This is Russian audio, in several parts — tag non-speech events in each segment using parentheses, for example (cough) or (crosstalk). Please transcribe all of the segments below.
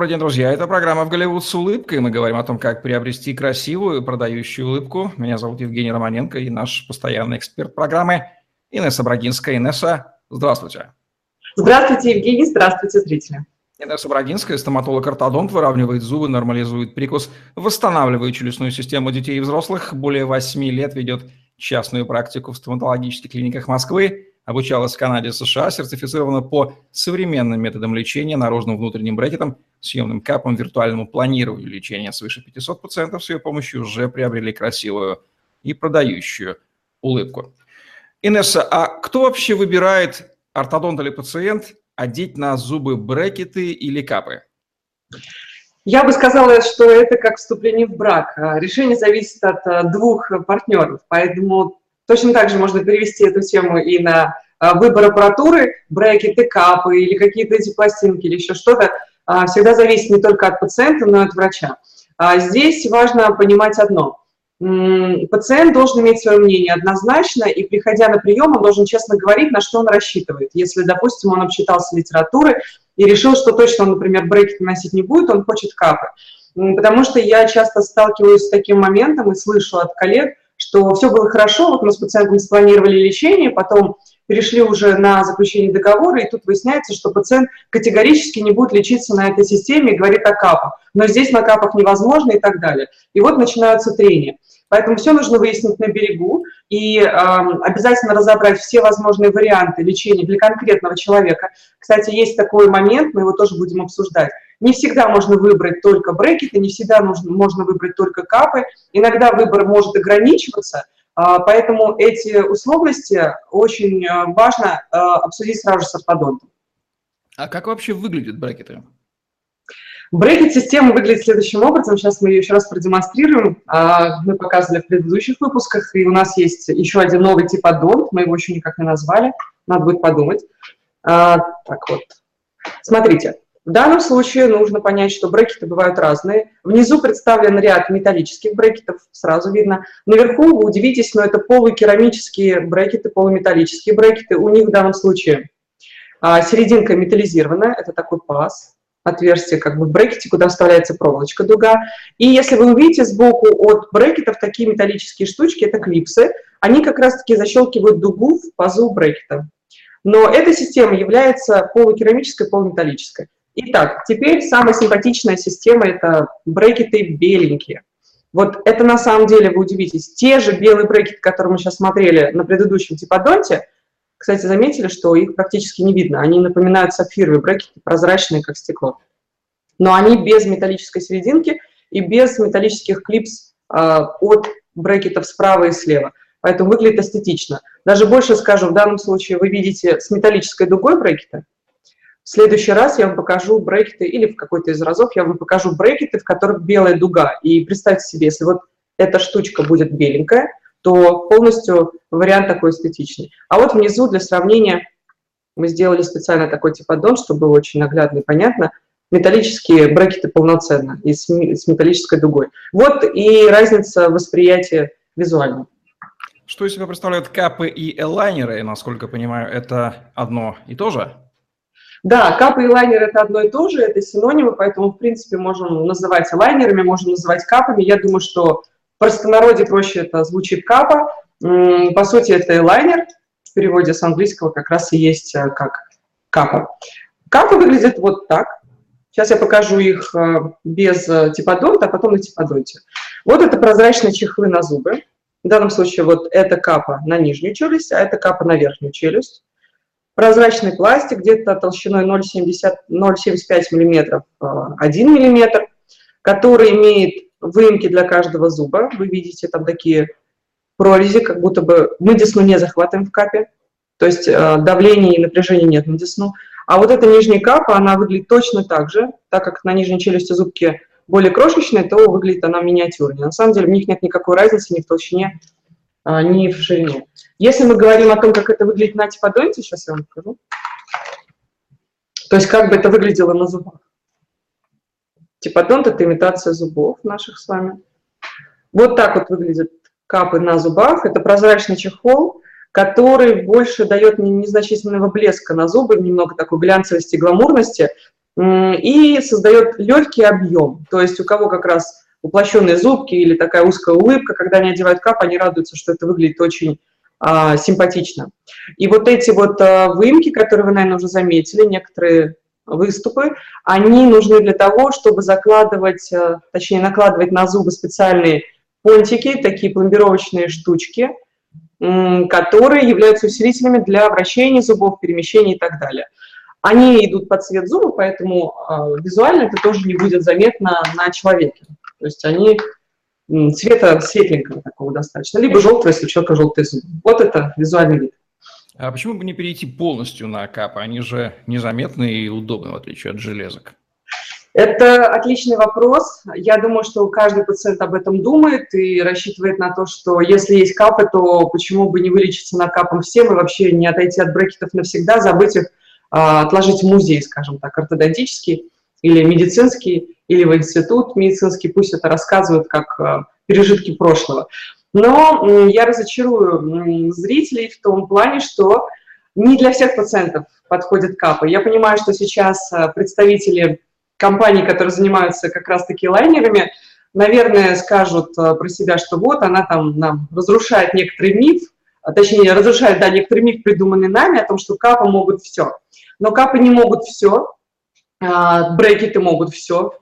Добрый день, друзья. Это программа «В Голливуд с улыбкой». Мы говорим о том, как приобрести красивую продающую улыбку. Меня зовут Евгений Романенко и наш постоянный эксперт программы Инесса Брагинская. Инесса, здравствуйте. Здравствуйте, Евгений. Здравствуйте, зрители. Инесса Брагинская, стоматолог-ортодонт, выравнивает зубы, нормализует прикус, восстанавливает челюстную систему детей и взрослых. Более 8 лет ведет частную практику в стоматологических клиниках Москвы обучалась в Канаде, США, сертифицирована по современным методам лечения, наружным внутренним брекетом, съемным капом, виртуальному планированию лечения. Свыше 500 пациентов с ее помощью уже приобрели красивую и продающую улыбку. Инесса, а кто вообще выбирает, ортодонт или пациент, одеть на зубы брекеты или капы? Я бы сказала, что это как вступление в брак. Решение зависит от э, двух партнеров, поэтому Точно так же можно перевести эту тему и на а, выбор аппаратуры, брекеты, капы или какие-то эти пластинки или еще что-то. А, всегда зависит не только от пациента, но и от врача. А здесь важно понимать одно. Пациент должен иметь свое мнение однозначно, и приходя на прием, он должен честно говорить, на что он рассчитывает. Если, допустим, он обчитался литературы и решил, что точно он, например, брекеты носить не будет, он хочет капы. Потому что я часто сталкиваюсь с таким моментом и слышу от коллег, что все было хорошо, вот мы с пациентом спланировали лечение, потом перешли уже на заключение договора, и тут выясняется, что пациент категорически не будет лечиться на этой системе и говорит о капах. Но здесь на капах невозможно и так далее. И вот начинаются трения. Поэтому все нужно выяснить на берегу и э, обязательно разобрать все возможные варианты лечения для конкретного человека. Кстати, есть такой момент, мы его тоже будем обсуждать. Не всегда можно выбрать только брекеты, не всегда нужно, можно выбрать только капы. Иногда выбор может ограничиваться, поэтому эти условности очень э, важно э, обсудить сразу же с ортодонтом. А как вообще выглядят брекеты? Брекет-система выглядит следующим образом. Сейчас мы ее еще раз продемонстрируем. А, мы показывали в предыдущих выпусках, и у нас есть еще один новый тип аддонт. Мы его еще никак не назвали. Надо будет подумать. А, так вот. Смотрите, в данном случае нужно понять, что брекеты бывают разные. Внизу представлен ряд металлических брекетов, сразу видно. Наверху вы удивитесь, но это полукерамические брекеты, полуметаллические брекеты. У них в данном случае а, серединка металлизированная, это такой паз, отверстие как бы в брекете, куда вставляется проволочка дуга. И если вы увидите сбоку от брекетов такие металлические штучки, это клипсы, они как раз-таки защелкивают дугу в пазу брекета. Но эта система является полукерамической, полуметаллической. Итак, теперь самая симпатичная система – это брекеты беленькие. Вот это на самом деле, вы удивитесь, те же белые брекеты, которые мы сейчас смотрели на предыдущем типодонте, кстати, заметили, что их практически не видно. Они напоминают сапфировые брекеты, прозрачные, как стекло. Но они без металлической серединки и без металлических клипс э, от брекетов справа и слева. Поэтому выглядит эстетично. Даже больше скажу, в данном случае вы видите с металлической дугой брекеты, следующий раз я вам покажу брекеты, или в какой-то из разов я вам покажу брекеты, в которых белая дуга. И представьте себе, если вот эта штучка будет беленькая, то полностью вариант такой эстетичный. А вот внизу для сравнения мы сделали специально такой тип аддон, чтобы было очень наглядно и понятно. Металлические брекеты полноценно и с металлической дугой. Вот и разница восприятия визуально. Что из себя представляют капы и элайнеры? Насколько я понимаю, это одно и то же? Да, капы и лайнер – это одно и то же, это синонимы, поэтому, в принципе, можем называть лайнерами, можем называть капами. Я думаю, что в простонародье проще это звучит капа. По сути, это лайнер, в переводе с английского как раз и есть э, как капа. Капы выглядят вот так. Сейчас я покажу их э, без э, типодонта, а потом на типодонте. Вот это прозрачные чехлы на зубы. В данном случае вот это капа на нижнюю челюсть, а это капа на верхнюю челюсть прозрачный пластик где-то толщиной 0,75 мм, 1 мм, который имеет выемки для каждого зуба. Вы видите там такие прорези, как будто бы мы десну не захватываем в капе, то есть э, давления и напряжения нет на десну. А вот эта нижняя капа, она выглядит точно так же, так как на нижней челюсти зубки более крошечные, то выглядит она миниатюрнее. На самом деле в них нет никакой разницы ни в толщине, а, ни в ширине. Если мы говорим о том, как это выглядит на типодонте, сейчас я вам покажу. То есть как бы это выглядело на зубах. Типодонт – это имитация зубов наших с вами. Вот так вот выглядят капы на зубах. Это прозрачный чехол, который больше дает незначительного блеска на зубы, немного такой глянцевости и гламурности. и создает легкий объем. То есть у кого как раз уплощенные зубки или такая узкая улыбка, когда они одевают кап, они радуются, что это выглядит очень а, симпатично. И вот эти вот а, выемки, которые вы, наверное, уже заметили, некоторые выступы, они нужны для того, чтобы закладывать, а, точнее, накладывать на зубы специальные понтики, такие пломбировочные штучки, которые являются усилителями для вращения зубов, перемещения и так далее. Они идут под цвет зуба, поэтому визуально это тоже не будет заметно на человеке. То есть они цвета светленького такого достаточно, либо желтого, если у человека желтый зуб. Вот это визуальный вид. А почему бы не перейти полностью на капы? Они же незаметны и удобны, в отличие от железок. Это отличный вопрос. Я думаю, что каждый пациент об этом думает и рассчитывает на то, что если есть капы, то почему бы не вылечиться на капом всем и вообще не отойти от брекетов навсегда, забыть их, а, отложить в музей, скажем так, ортодонтический или медицинский, или в институт медицинский, пусть это рассказывают как а, пережитки прошлого. Но я разочарую зрителей в том плане, что не для всех пациентов подходят капы. Я понимаю, что сейчас а, представители компаний, которые занимаются как раз-таки лайнерами, наверное, скажут про себя, что вот она там нам разрушает некоторый миф, точнее, разрушает, да, некоторый миф, придуманный нами, о том, что капы могут все. Но капы не могут все, а, брекеты могут все,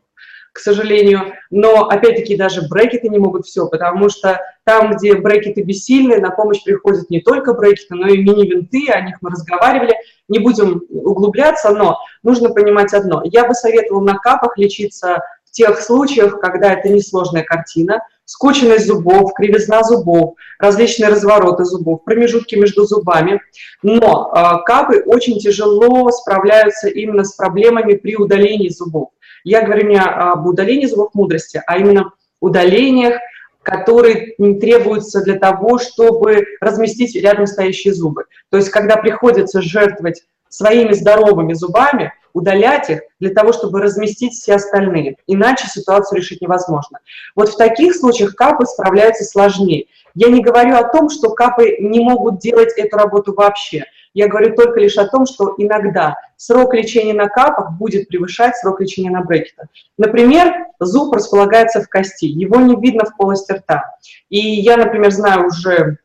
к сожалению. Но, опять-таки, даже брекеты не могут все, потому что там, где брекеты бессильны, на помощь приходят не только брекеты, но и мини-винты, о них мы разговаривали. Не будем углубляться, но нужно понимать одно. Я бы советовала на капах лечиться в тех случаях, когда это несложная картина – скученность зубов, кривизна зубов, различные развороты зубов, промежутки между зубами. Но э, капы очень тяжело справляются именно с проблемами при удалении зубов. Я говорю не об удалении зубов мудрости, а именно удалениях, которые требуются для того, чтобы разместить рядом стоящие зубы. То есть, когда приходится жертвовать своими здоровыми зубами, удалять их для того, чтобы разместить все остальные. Иначе ситуацию решить невозможно. Вот в таких случаях капы справляются сложнее. Я не говорю о том, что капы не могут делать эту работу вообще. Я говорю только лишь о том, что иногда срок лечения на капах будет превышать срок лечения на брекетах. Например, зуб располагается в кости, его не видно в полости рта. И я, например, знаю уже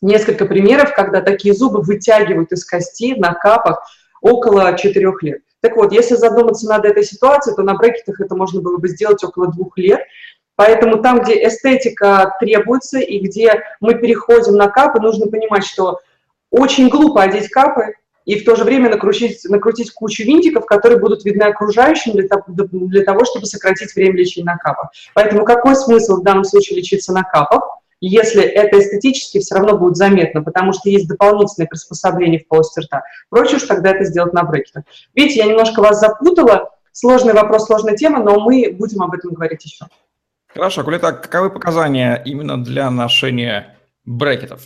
несколько примеров, когда такие зубы вытягивают из кости на капах около 4 лет. Так вот, если задуматься над этой ситуацией, то на брекетах это можно было бы сделать около двух лет. Поэтому там, где эстетика требуется и где мы переходим на капы, нужно понимать, что очень глупо одеть капы и в то же время накрутить, накрутить кучу винтиков, которые будут видны окружающим для для того, чтобы сократить время лечения на капах. Поэтому какой смысл в данном случае лечиться на капах? Если это эстетически все равно будет заметно, потому что есть дополнительные приспособления в полости рта. Проще уж тогда это сделать на брекетах. Видите, я немножко вас запутала. Сложный вопрос, сложная тема, но мы будем об этом говорить еще. Хорошо, Кулета, каковы показания именно для ношения брекетов?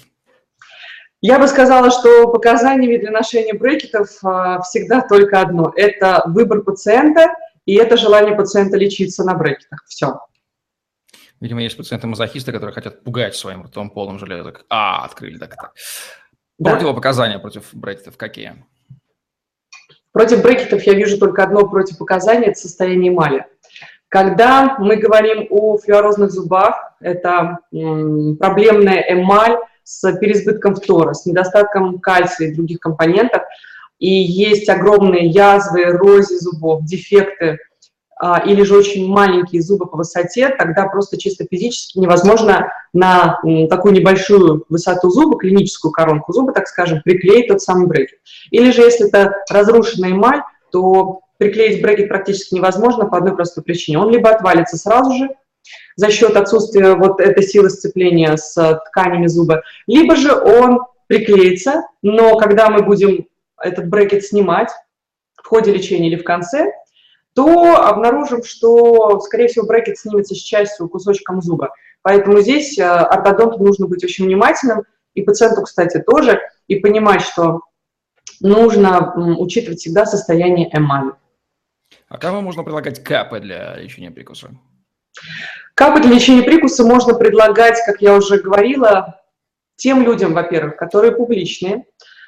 Я бы сказала, что показаниями для ношения брекетов а, всегда только одно. Это выбор пациента и это желание пациента лечиться на брекетах. Все. Видимо, есть пациенты-мазохисты, которые хотят пугать своим ртом полным железок. А, открыли так это. Да. Противопоказания против брекетов какие? Против брекетов я вижу только одно противопоказание – это состояние эмали. Когда мы говорим о флюорозных зубах, это проблемная эмаль с переизбытком фтора, с недостатком кальция и других компонентов, и есть огромные язвы, эрозии зубов, дефекты или же очень маленькие зубы по высоте, тогда просто чисто физически невозможно на такую небольшую высоту зуба, клиническую коронку зуба, так скажем, приклеить тот самый брекет. Или же если это разрушенная эмаль, то приклеить брекет практически невозможно по одной простой причине. Он либо отвалится сразу же, за счет отсутствия вот этой силы сцепления с тканями зуба, либо же он приклеится, но когда мы будем этот брекет снимать в ходе лечения или в конце, то обнаружим, что, скорее всего, брекет снимется с частью, кусочком зуба. Поэтому здесь э, ортодонту нужно быть очень внимательным, и пациенту, кстати, тоже, и понимать, что нужно учитывать всегда состояние эмали. А кому можно предлагать капы для лечения прикуса? Капы для лечения прикуса можно предлагать, как я уже говорила, тем людям, во-первых, которые публичные,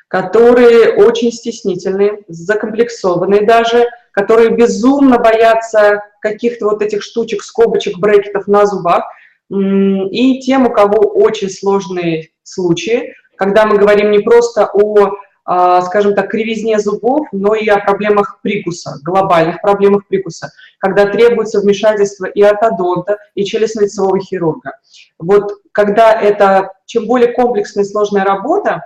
которые очень стеснительные, закомплексованные даже, которые безумно боятся каких-то вот этих штучек, скобочек, брекетов на зубах, и тем, у кого очень сложные случаи, когда мы говорим не просто о, а, скажем так, кривизне зубов, но и о проблемах прикуса, глобальных проблемах прикуса, когда требуется вмешательство и ортодонта, и челюстно-лицевого хирурга. Вот когда это, чем более комплексная и сложная работа,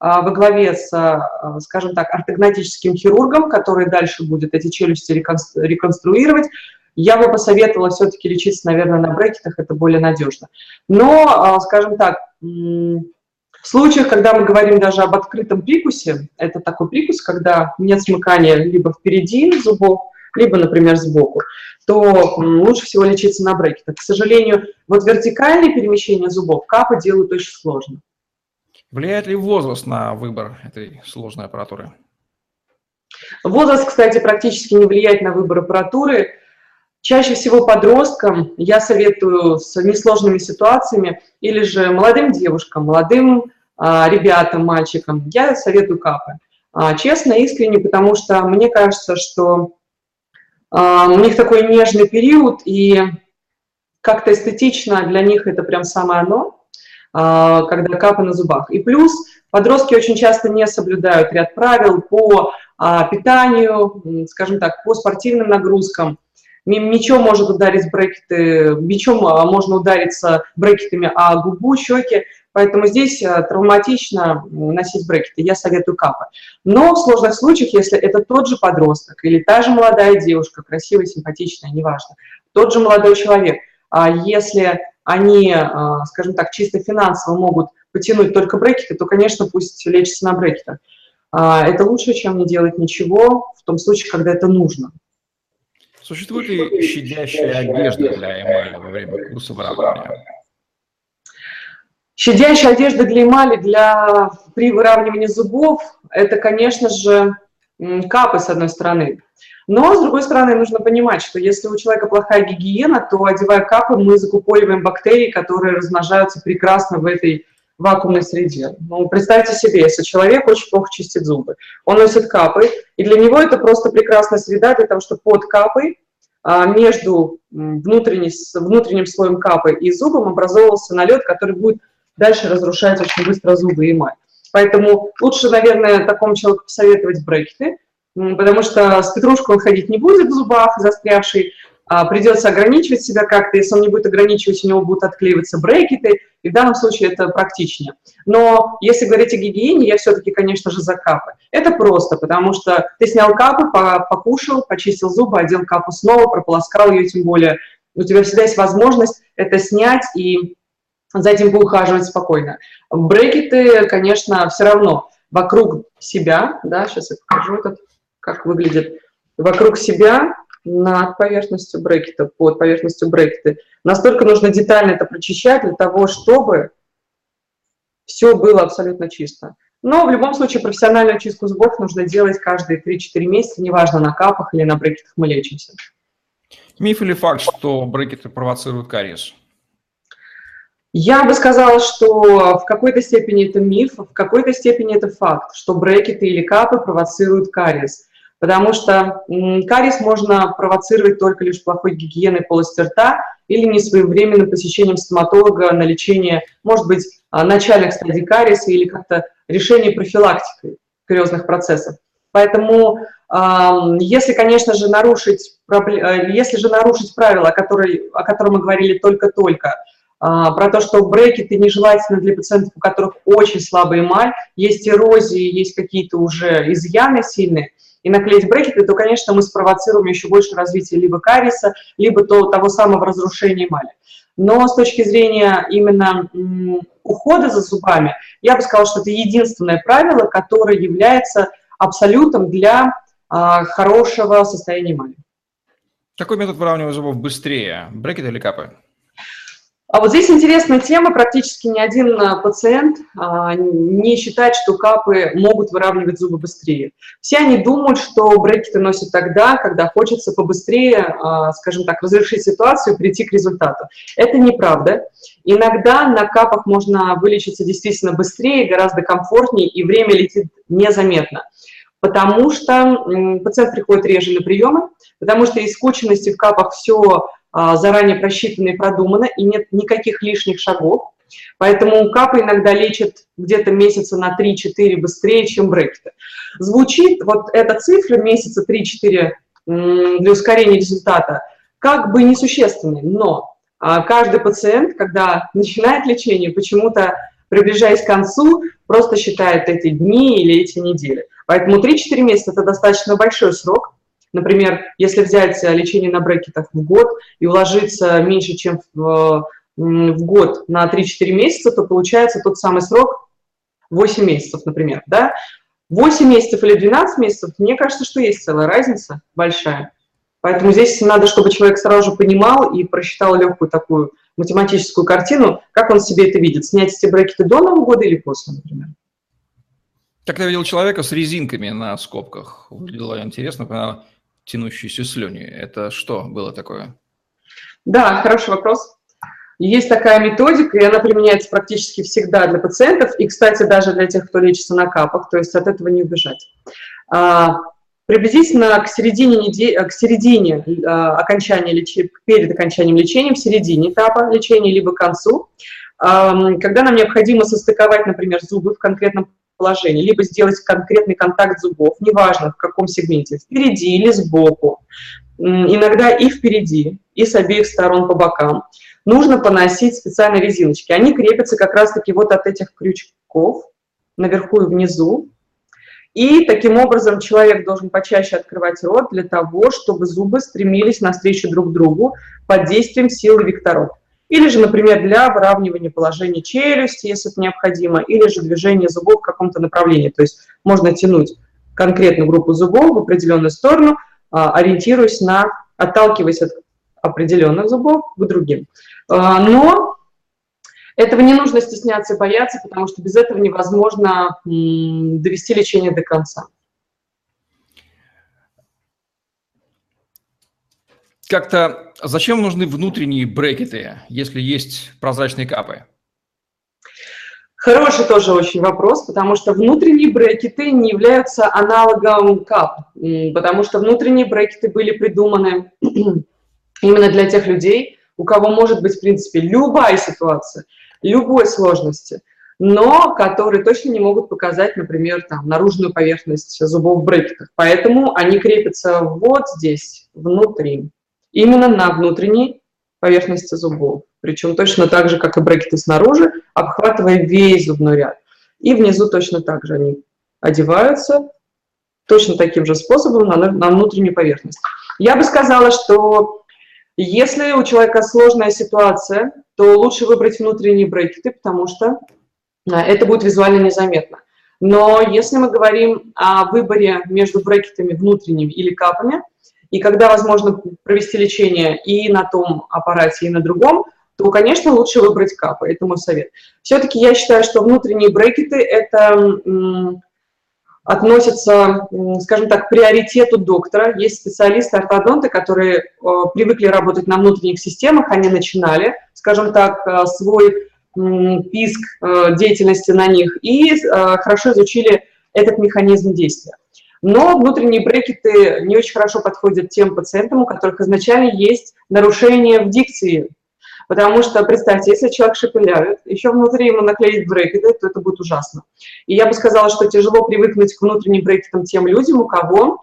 во главе с, а, скажем так, ортогнатическим хирургом, который дальше будет эти челюсти реконструировать, я бы посоветовала все-таки лечиться, наверное, на брекетах, это более надежно. Но, а, скажем так, в случаях, когда мы говорим даже об открытом прикусе, это такой прикус, когда нет смыкания либо впереди зубов, либо, например, сбоку, то лучше всего лечиться на брекетах. К сожалению, вот вертикальные перемещения зубов капы делают очень сложно. Влияет ли возраст на выбор этой сложной аппаратуры? Возраст, кстати, практически не влияет на выбор аппаратуры. Чаще всего подросткам я советую с несложными ситуациями или же молодым девушкам, молодым а, ребятам, мальчикам, я советую капы. А, честно, искренне, потому что мне кажется, что а, у них такой нежный период, и как-то эстетично для них это прям самое оно, когда капы на зубах. И плюс подростки очень часто не соблюдают ряд правил по а, питанию, скажем так, по спортивным нагрузкам, Мечом может ударить брекеты, мечом а, можно удариться брекетами о губу, щеки, поэтому здесь а, травматично носить брекеты, я советую капы. Но в сложных случаях, если это тот же подросток или та же молодая девушка, красивая, симпатичная, неважно, тот же молодой человек, а если они, скажем так, чисто финансово могут потянуть только брекеты, то, конечно, пусть лечится на брекетах. Это лучше, чем не делать ничего в том случае, когда это нужно. Существует ли щадящая одежда для эмали во время курса выравнивания? Щадящая одежда для эмали для, при выравнивании зубов – это, конечно же, капы, с одной стороны. Но, с другой стороны, нужно понимать, что если у человека плохая гигиена, то, одевая капы, мы закупориваем бактерии, которые размножаются прекрасно в этой вакуумной среде. Ну, представьте себе, если человек очень плохо чистит зубы, он носит капы, и для него это просто прекрасная среда для того, чтобы под капой а, между внутренним слоем капы и зубом образовывался налет, который будет дальше разрушать очень быстро зубы и эмаль. Поэтому лучше, наверное, такому человеку посоветовать брекеты, потому что с петрушкой он ходить не будет в зубах застрявший, а, придется ограничивать себя как-то, если он не будет ограничивать, у него будут отклеиваться брекеты, и в данном случае это практичнее. Но если говорить о гигиене, я все-таки, конечно же, за капы. Это просто, потому что ты снял капы, покушал, почистил зубы, одел капу снова, прополоскал ее, тем более у тебя всегда есть возможность это снять и за этим поухаживать спокойно. Брекеты, конечно, все равно вокруг себя, да, сейчас я покажу этот, как выглядит, вокруг себя над поверхностью брекета, под поверхностью брекета. Настолько нужно детально это прочищать для того, чтобы все было абсолютно чисто. Но в любом случае профессиональную чистку зубов нужно делать каждые 3-4 месяца, неважно, на капах или на брекетах мы лечимся. Миф или факт, что брекеты провоцируют кариес? Я бы сказала, что в какой-то степени это миф, в какой-то степени это факт, что брекеты или капы провоцируют кариес потому что кариес можно провоцировать только лишь плохой гигиеной полости рта или несвоевременным посещением стоматолога на лечение, может быть, а, начальных стадий кариеса или как-то решение профилактики кариозных процессов. Поэтому, если, конечно же, нарушить, э, если же нарушить правила, которые, о которых мы говорили только-только, про то, что брекеты нежелательны для пациентов, у которых очень слабый эмаль, есть эрозии, есть какие-то уже изъяны сильные, и наклеить брекеты, то, конечно, мы спровоцируем еще больше развития либо кариеса, либо то, того самого разрушения эмали. Но с точки зрения именно ухода за зубами, я бы сказала, что это единственное правило, которое является абсолютом для а, хорошего состояния эмали. Какой метод выравнивания зубов быстрее, брекет или капы? А вот здесь интересная тема. Практически ни один а, пациент а, не считает, что капы могут выравнивать зубы быстрее. Все они думают, что брекеты носят тогда, когда хочется побыстрее, а, скажем так, разрешить ситуацию прийти к результату. Это неправда. Иногда на капах можно вылечиться действительно быстрее, гораздо комфортнее, и время летит незаметно. потому что пациент приходит реже на приемы, потому что из скученности в капах все заранее просчитано и продумано, и нет никаких лишних шагов. Поэтому капы иногда лечат где-то месяца на 3-4 быстрее, чем брекеты. Звучит вот эта цифра месяца 3-4 для ускорения результата как бы несущественной, но а, каждый пациент, когда начинает лечение, почему-то приближаясь к концу, просто считает эти дни или эти недели. Поэтому 3-4 месяца – это достаточно большой срок. Например, если взять э, лечение на брекетах в год и уложиться меньше, чем в, в год на 3-4 месяца, то получается тот самый срок 8 месяцев, например. Да? 8 месяцев или 12 месяцев, мне кажется, что есть целая разница большая. Поэтому здесь надо, чтобы человек сразу же понимал и просчитал легкую такую математическую картину, как он себе это видит. Снять эти брекеты до Нового года или после, например. Как я видел человека с резинками на скобках. Выглядело интересно, тянущиеся слюни. Это что было такое? Да, хороший вопрос. Есть такая методика, и она применяется практически всегда для пациентов, и, кстати, даже для тех, кто лечится на капах, то есть от этого не убежать. А, приблизительно к середине, недели, к середине э, окончания лечения, перед окончанием лечения, в середине этапа лечения, либо к концу, когда нам необходимо состыковать, например, зубы в конкретном положении, либо сделать конкретный контакт зубов, неважно в каком сегменте, впереди или сбоку, иногда и впереди, и с обеих сторон по бокам, нужно поносить специальные резиночки. Они крепятся как раз-таки вот от этих крючков, наверху и внизу, и таким образом человек должен почаще открывать рот для того, чтобы зубы стремились навстречу друг другу под действием силы векторов. Или же, например, для выравнивания положения челюсти, если это необходимо, или же движения зубов в каком-то направлении. То есть можно тянуть конкретную группу зубов в определенную сторону, а, ориентируясь на, отталкиваясь от определенных зубов к другим. А, но этого не нужно стесняться и бояться, потому что без этого невозможно довести лечение до конца. Как-то зачем нужны внутренние брекеты, если есть прозрачные капы? Хороший тоже очень вопрос, потому что внутренние брекеты не являются аналогом кап, потому что внутренние брекеты были придуманы (clears throat) именно для тех людей, у кого может быть, в принципе, любая ситуация – любой сложности, но которые точно не могут показать, например, там, наружную поверхность зубов в брекетах. Поэтому они крепятся вот здесь, внутри, именно на внутренней поверхности зубов. Причем точно так же, как и брекеты снаружи, обхватывая весь зубной ряд. И внизу точно так же они одеваются точно таким же способом на, на внутреннюю поверхность. Я бы сказала, что если у человека сложная ситуация, то лучше выбрать внутренние брекеты, потому что а, это будет визуально незаметно. Но если мы говорим о выборе между брекетами внутренними или капами, и когда возможно провести лечение и на том аппарате, и на другом, то, конечно, лучше выбрать капы. Это мой совет. Все-таки я считаю, что внутренние брекеты – это относятся, скажем так, к приоритету доктора. Есть специалисты-ортодонты, которые э, привыкли работать на внутренних системах, они начинали, скажем так, э, свой писк э, деятельности на них и хорошо изучили этот механизм действия. Но внутренние брекеты не очень хорошо подходят тем пациентам, у которых изначально есть нарушение в дикции Потому что, представьте, если человек шепелявит, еще внутри ему наклеить брекеты, то это будет ужасно. И я бы сказала, что тяжело привыкнуть к внутренним брекетам тем людям, у кого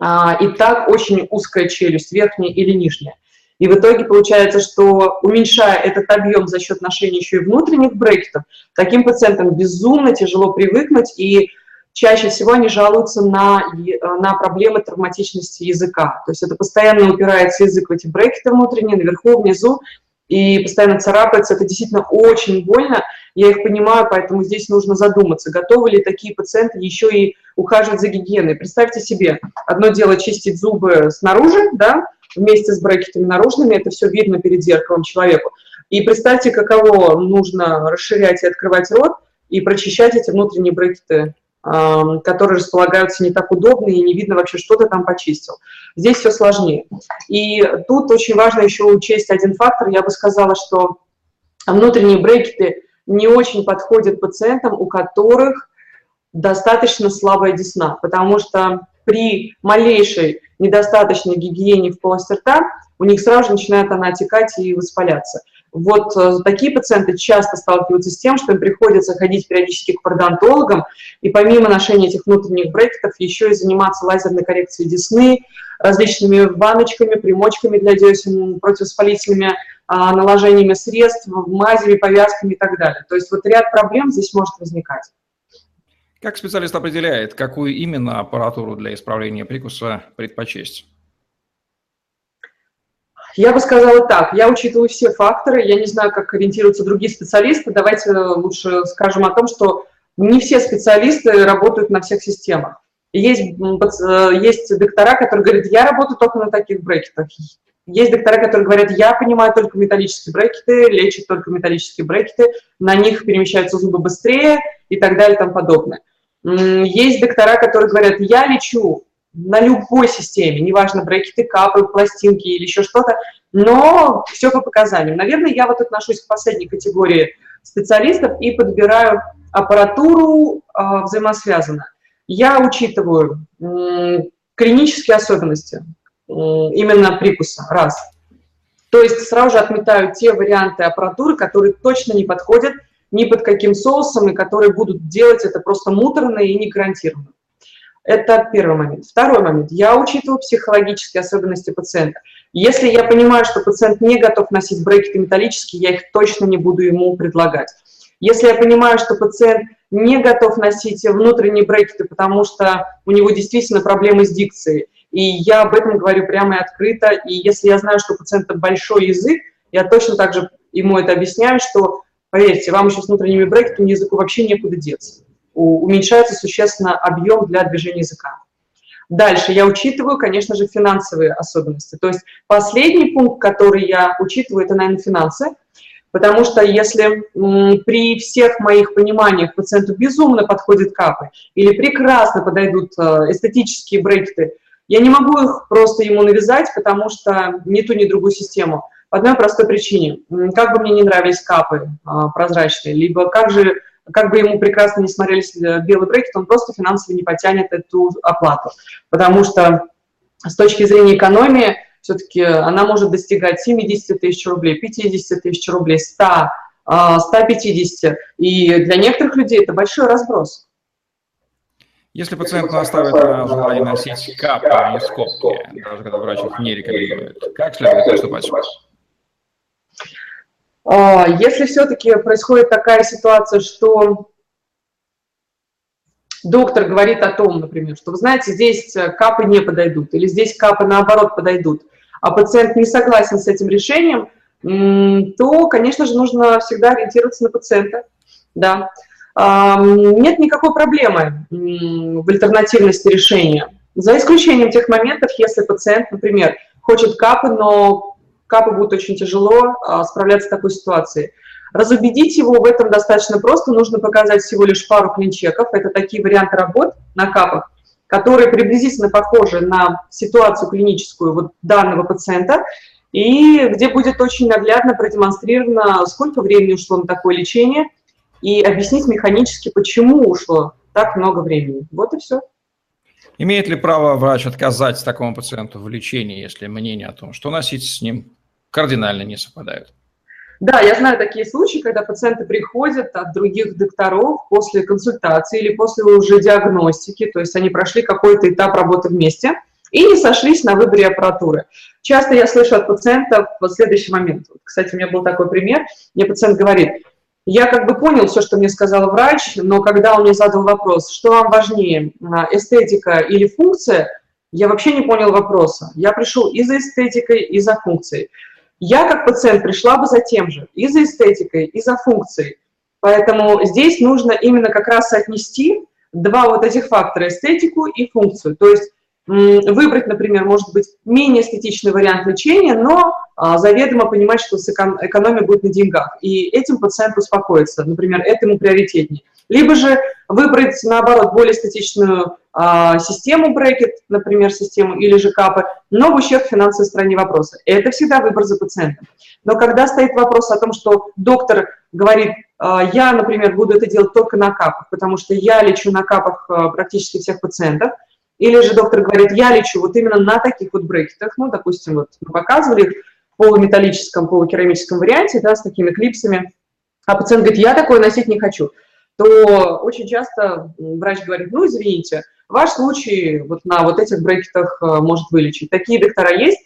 а, и так очень узкая челюсть, верхняя или нижняя. И в итоге получается, что уменьшая этот объем за счет ношения еще и внутренних брекетов, таким пациентам безумно тяжело привыкнуть, и чаще всего они жалуются на, на проблемы травматичности языка. То есть это постоянно упирается язык в эти брекеты внутренние, наверху, внизу, и постоянно царапается, это действительно очень больно, я их понимаю, поэтому здесь нужно задуматься, готовы ли такие пациенты еще и ухаживать за гигиеной. Представьте себе, одно дело чистить зубы снаружи, да, вместе с брекетами наружными, это все видно перед зеркалом человеку. И представьте, каково нужно расширять и открывать рот и прочищать эти внутренние брекеты которые располагаются не так удобно и не видно вообще, что ты там почистил. Здесь все сложнее. И тут очень важно еще учесть один фактор. Я бы сказала, что внутренние брекеты не очень подходят пациентам, у которых достаточно слабая десна, потому что при малейшей недостаточной гигиене в полости рта у них сразу же начинает она отекать и воспаляться. Вот э, такие пациенты часто сталкиваются с тем, что им приходится ходить периодически к пародонтологам, и помимо ношения этих внутренних брекетов еще и заниматься лазерной коррекцией десны, различными баночками, примочками для десен, противовоспалительными а, наложениями средств, мазями, повязками и так далее. То есть вот ряд проблем здесь может возникать. Как специалист определяет, какую именно аппаратуру для исправления прикуса предпочесть? Я бы сказала так, я учитываю все факторы, я не знаю, как ориентируются другие специалисты, давайте лучше скажем о том, что не все специалисты работают на всех системах. Есть, есть доктора, которые говорят, я работаю только на таких брекетах. Есть доктора, которые говорят, я понимаю только металлические брекеты, лечат только металлические брекеты, на них перемещаются зубы быстрее и так далее и тому подобное. Есть доктора, которые говорят, я лечу на любой системе, неважно, брекеты, капы, пластинки или еще что-то, но все по показаниям. Наверное, я вот отношусь к последней категории специалистов и подбираю аппаратуру э, взаимосвязанно. Я учитываю э, клинические особенности э, именно прикуса, раз. То есть сразу же отметаю те варианты аппаратуры, которые точно не подходят ни под каким соусом, и которые будут делать это просто муторно и не гарантированно. Это первый момент. Второй момент. Я учитываю психологические особенности пациента. Если я понимаю, что пациент не готов носить брекеты металлические, я их точно не буду ему предлагать. Если я понимаю, что пациент не готов носить внутренние брекеты, потому что у него действительно проблемы с дикцией, и я об этом говорю прямо и открыто, и если я знаю, что у пациента большой язык, я точно так же ему это объясняю, что Поверьте, вам еще с внутренними брекетами языку вообще некуда деться. Уменьшается существенно объем для движения языка. Дальше я учитываю, конечно же, финансовые особенности. То есть последний пункт, который я учитываю, это, наверное, финансы. Потому что если при всех моих пониманиях пациенту безумно подходят капы или прекрасно подойдут э, эстетические брекеты, я не могу их просто ему навязать, потому что ни ту, ни другую систему. По одной простой причине. Как бы мне не нравились капы а, прозрачные, либо как же как бы ему прекрасно не смотрелись э, белый брекет, он просто финансово не потянет эту оплату. Потому что с точки зрения экономии, все-таки она может достигать 70 тысяч рублей, 50 тысяч рублей, 100, 150. А, И для некоторых людей это большой разброс. Если пациент настаивает на желании носить капы, а не скобки, даже когда врач их не рекомендует, как следует поступать? А, если все-таки происходит такая ситуация, что доктор говорит о том, например, что, вы знаете, здесь капы не подойдут, или здесь капы, наоборот, подойдут, а пациент не согласен с этим решением, то, конечно же, нужно всегда ориентироваться на пациента. Да. Нет никакой проблемы в альтернативности решения. За исключением тех моментов, если пациент, например, хочет капы, но капы будет очень тяжело а, справляться с такой ситуацией. Разубедить его в этом достаточно просто, нужно показать всего лишь пару клинчеков, это такие варианты работ на капах, которые приблизительно похожи на ситуацию клиническую вот данного пациента, и где будет очень наглядно продемонстрировано, сколько времени ушло на такое лечение, и объяснить механически, почему ушло так много времени. Вот и все. Имеет ли право врач отказать такому пациенту в лечении, если мнение о том, что носить с ним кардинально не совпадают. Да, я знаю такие случаи, когда пациенты приходят от других докторов после консультации или после уже диагностики, то есть они прошли какой-то этап работы вместе и не сошлись на выборе аппаратуры. Часто я слышу от пациентов в следующий момент. Кстати, у меня был такой пример. Мне пациент говорит, я как бы понял все, что мне сказал врач, но когда он мне задал вопрос, что вам важнее, а, эстетика или функция, я вообще не понял вопроса. Я пришел и за эстетикой, и за функцией. Я как пациент пришла бы за тем же, и за эстетикой, и за функцией. Поэтому здесь нужно именно как раз соотнести два вот этих фактора, эстетику и функцию. То есть выбрать, например, может быть, менее эстетичный вариант лечения, но а, заведомо понимать, что экономия будет на деньгах. И этим пациент успокоится. Например, это ему приоритетнее. Либо же выбрать, наоборот, более статичную а, систему брекет, например, систему или же капы, но в ущерб финансовой стороне вопроса. Это всегда выбор за пациентом. Но когда стоит вопрос о том, что доктор говорит, а, я, например, буду это делать только на капах, потому что я лечу на капах а, практически всех пациентов, или же доктор говорит, я лечу вот именно на таких вот брекетах, ну, допустим, вот мы показывали в полуметаллическом, полукерамическом варианте, да, с такими клипсами, а пациент говорит, я такое носить не хочу, то очень часто врач говорит, ну, извините, ваш случай вот на вот этих брекетах э, может вылечить. Такие доктора есть,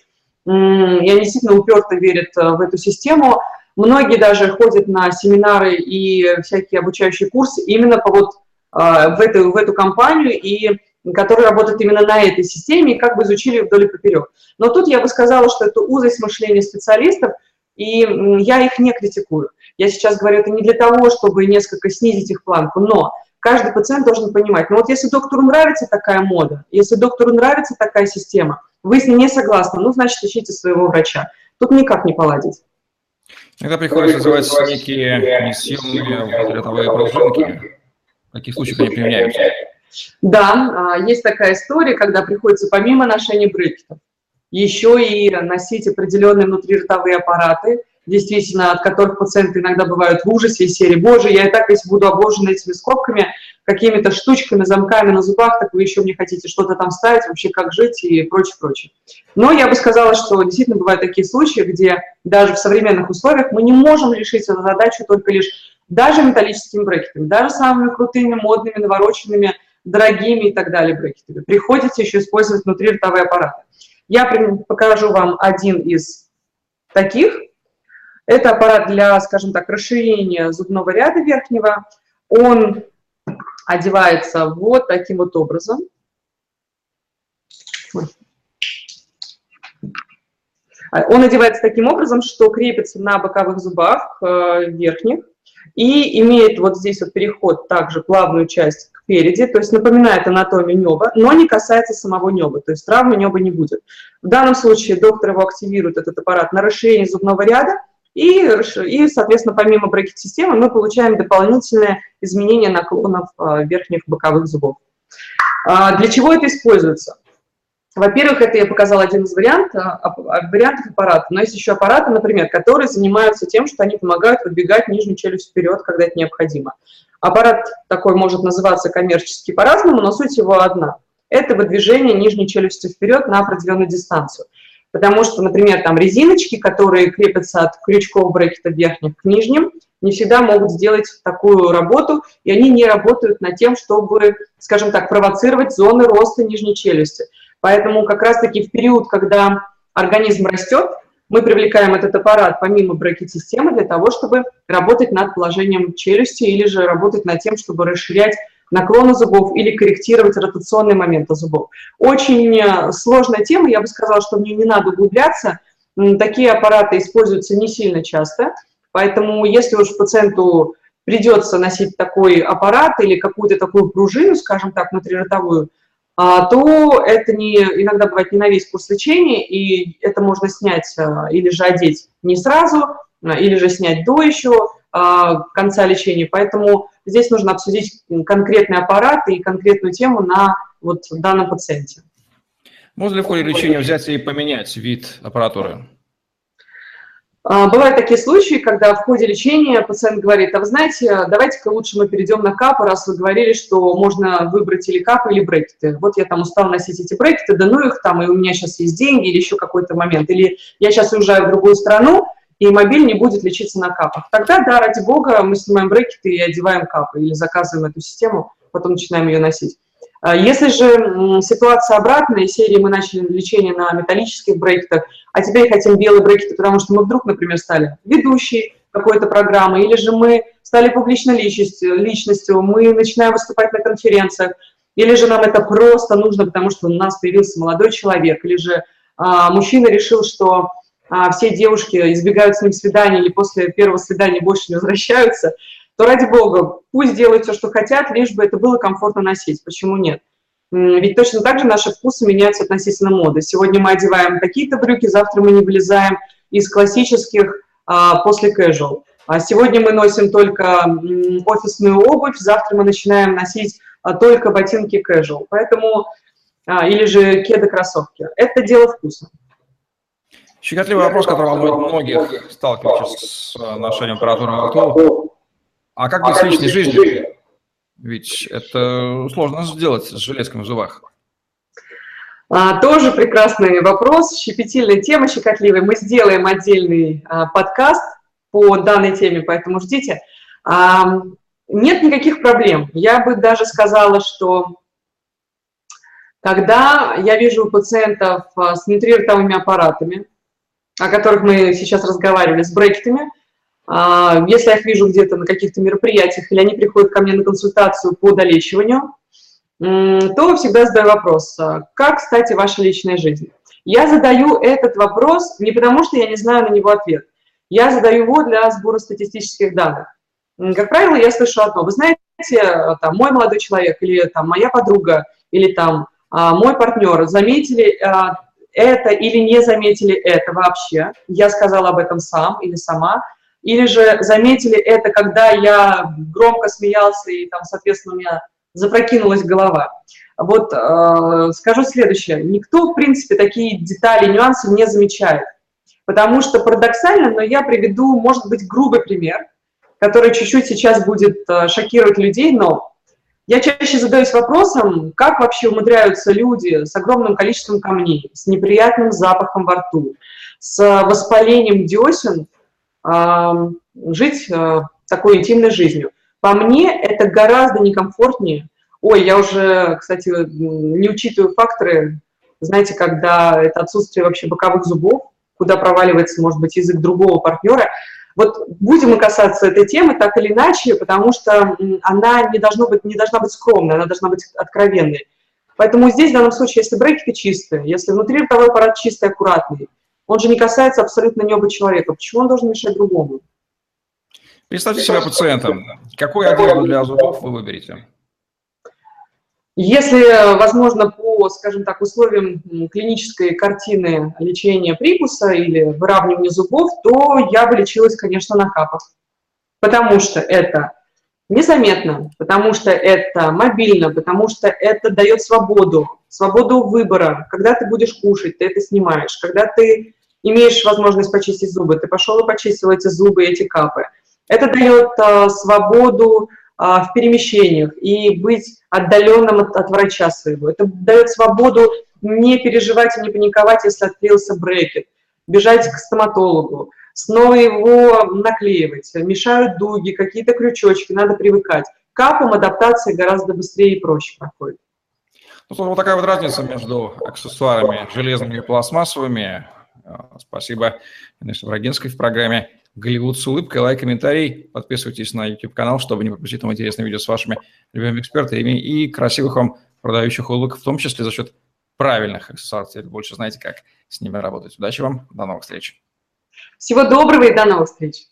и они действительно уперто верят э, в эту систему. Многие даже ходят на семинары и всякие обучающие курсы именно по вот э, в эту, в эту компанию, и которые работают именно на этой системе, и как бы изучили вдоль и поперек. Но тут я бы сказала, что это узость мышления специалистов, и я их не критикую. Я сейчас говорю это не для того, чтобы несколько снизить их планку, но каждый пациент должен понимать, ну вот если доктору нравится такая мода, если доктору нравится такая система, вы с ней не согласны, ну, значит, ищите своего врача. Тут никак не поладить. Иногда приходится называть некие несъемные ротовые пружинки. В каких случаях они применяются? Да, а, есть такая история, когда приходится помимо ношения брекетов еще и носить определенные внутриротовые аппараты, действительно, от которых пациенты иногда бывают в ужасе из серии «Боже, я и так весь буду обложен этими скобками, какими-то штучками, замками на зубах, так вы еще мне хотите что-то там ставить, вообще как жить и прочее, прочее». Но я бы сказала, что действительно бывают такие случаи, где даже в современных условиях мы не можем решить эту задачу только лишь даже металлическими брекетами, даже самыми крутыми, модными, навороченными, дорогими и так далее брекетами. Приходится еще использовать внутриротовые аппараты. Я покажу вам один из таких. Это аппарат для, скажем так, расширения зубного ряда верхнего. Он одевается вот таким вот образом. Он одевается таким образом, что крепится на боковых зубах э, верхних и имеет вот здесь вот переход также плавную часть спереди, то есть напоминает анатомию неба, но не касается самого неба, то есть травмы неба не будет. В данном случае доктор его активирует, этот аппарат, на расширение зубного ряда, и, и соответственно, помимо брекет-системы мы получаем дополнительное изменение наклонов а, верхних боковых зубов. А, для чего это используется? Во-первых, это я показала один из вариантов, а, вариантов аппарата, но есть еще аппараты, например, которые занимаются тем, что они помогают выдвигать нижнюю челюсть вперед, когда это необходимо. Аппарат такой может называться коммерчески по-разному, но суть его одна. Это выдвижение нижней челюсти вперед на определенную дистанцию. Потому что, например, там резиночки, которые крепятся от крючков брекета верхних к нижним, не всегда могут сделать такую работу, и они не работают над тем, чтобы, скажем так, провоцировать зоны роста нижней челюсти. Поэтому как раз-таки в период, когда организм растет, мы привлекаем этот аппарат помимо брекет-системы для того, чтобы работать над положением челюсти или же работать над тем, чтобы расширять наклоны зубов или корректировать ротационные моменты зубов. Очень э, сложная тема, я бы сказала, что в нее не надо углубляться. Такие аппараты используются не сильно часто, поэтому если уж пациенту придется носить такой аппарат или какую-то такую пружину, скажем так, внутриротовую, а, то это не, иногда бывает не на весь курс лечения, и это можно снять а, или же одеть не сразу, а, или же снять до еще конца лечения. Поэтому здесь нужно обсудить конкретный аппарат и конкретную тему на вот данном пациенте. Можно ли в ходе лечения взять и поменять вид аппаратуры? А, бывают такие случаи, когда в ходе лечения пациент говорит, а вы знаете, давайте-ка лучше мы перейдем на капы, раз вы говорили, что можно выбрать или капы, или брекеты. Вот я там устал носить эти брекеты, да ну их там, и у меня сейчас есть деньги, или еще какой-то момент. Или я сейчас уезжаю в другую страну, и мобиль не будет лечиться на капах. Тогда, да, ради бога, мы снимаем брекеты и одеваем капы, или заказываем эту систему, потом начинаем ее носить. А если же ситуация обратная, серии мы начали лечение на металлических брекетах, а теперь хотим белые брекеты, потому что мы вдруг, например, стали ведущей какой-то программы, или же мы стали публичной личностью, личностью, мы начинаем выступать на конференциях, или же нам это просто нужно, потому что у нас появился молодой человек, или же а, мужчина решил, что а, все девушки избегают с ним свиданий или после первого свидания больше не возвращаются, то ради бога, пусть делают все, что хотят, лишь бы это было комфортно носить. Почему нет? Ведь точно так же наши вкусы меняются относительно моды. Сегодня мы одеваем какие-то брюки, завтра мы не вылезаем из классических а, после casual. А сегодня мы носим только офисную обувь, завтра мы начинаем носить а, только ботинки casual. Поэтому, а, или же кеды-кроссовки. Это дело вкуса. Щекотливый вопрос, который волнует многих, сталкивающихся с э, ношением аппаратуры во рту. А как быть с личной жизнью? Ведь это сложно сделать с железками в зубах. А, тоже прекрасный вопрос, щепетильная тема, щекотливая. Мы сделаем отдельный а, подкаст по данной теме, поэтому ждите. А, нет никаких проблем. Я бы даже сказала, что когда я вижу у пациентов а, с внутриротовыми аппаратами, о которых мы сейчас разговаривали, с брекетами, а, если я их вижу где-то на каких-то мероприятиях, или они приходят ко мне на консультацию по долечиванию, то всегда задаю вопрос, а, как, кстати, ваша личная жизнь? Я задаю этот вопрос не потому, что я не знаю на него ответ. Я задаю его для сбора статистических данных. Как правило, я слышу одно. Вы знаете, там, мой молодой человек или там, моя подруга или там, а, мой партнер заметили это или не заметили это вообще. Я сказала об этом сам или сама или же заметили это, когда я громко смеялся и там, соответственно, у меня запрокинулась голова. Вот э, скажу следующее. Никто, в принципе, такие детали, нюансы не замечает. Потому что парадоксально, но я приведу, может быть, грубый пример, который чуть-чуть сейчас будет э, шокировать людей, но я чаще задаюсь вопросом, как вообще умудряются люди с огромным количеством камней, с неприятным запахом во рту, с воспалением десен, жить э, такой интимной жизнью. По мне это гораздо некомфортнее. Ой, я уже, кстати, не учитываю факторы, знаете, когда это отсутствие вообще боковых зубов, куда проваливается, может быть, язык другого партнера. Вот будем мы касаться этой темы так или иначе, потому что она не, должна быть, не должна быть скромной, она должна быть откровенной. Поэтому здесь, в данном случае, если брекеты чистые, если внутри ротовой аппарат чистый, аккуратный, он же не касается абсолютно неба человека. Почему он должен мешать другому? Представьте себя пациентом. Какой одежду для зубов вы выберете? Если, возможно, по, скажем так, условиям клинической картины лечения прикуса или выравнивания зубов, то я бы лечилась, конечно, на капах. Потому что это незаметно, потому что это мобильно, потому что это дает свободу, свободу выбора. Когда ты будешь кушать, ты это снимаешь. Когда ты имеешь возможность почистить зубы, ты пошел и почистил эти зубы, эти капы. Это дает а, свободу в перемещениях и быть отдаленным от, от врача своего. Это дает свободу не переживать и не паниковать, если открылся брекет, бежать к стоматологу, снова его наклеивать, мешают дуги, какие-то крючочки, надо привыкать. Капам адаптация гораздо быстрее и проще проходит. Ну, вот такая вот разница между аксессуарами железными и пластмассовыми. А, спасибо Инессе Брагинской в программе «Голливуд с улыбкой». Лайк, комментарий. Подписывайтесь на YouTube-канал, чтобы не пропустить там интересные видео с вашими любимыми экспертами и красивых вам продающих улыбок, в том числе за счет правильных аксессуаров. Теперь больше знаете, как с ними работать. Удачи вам. До новых встреч. Всего доброго и до новых встреч.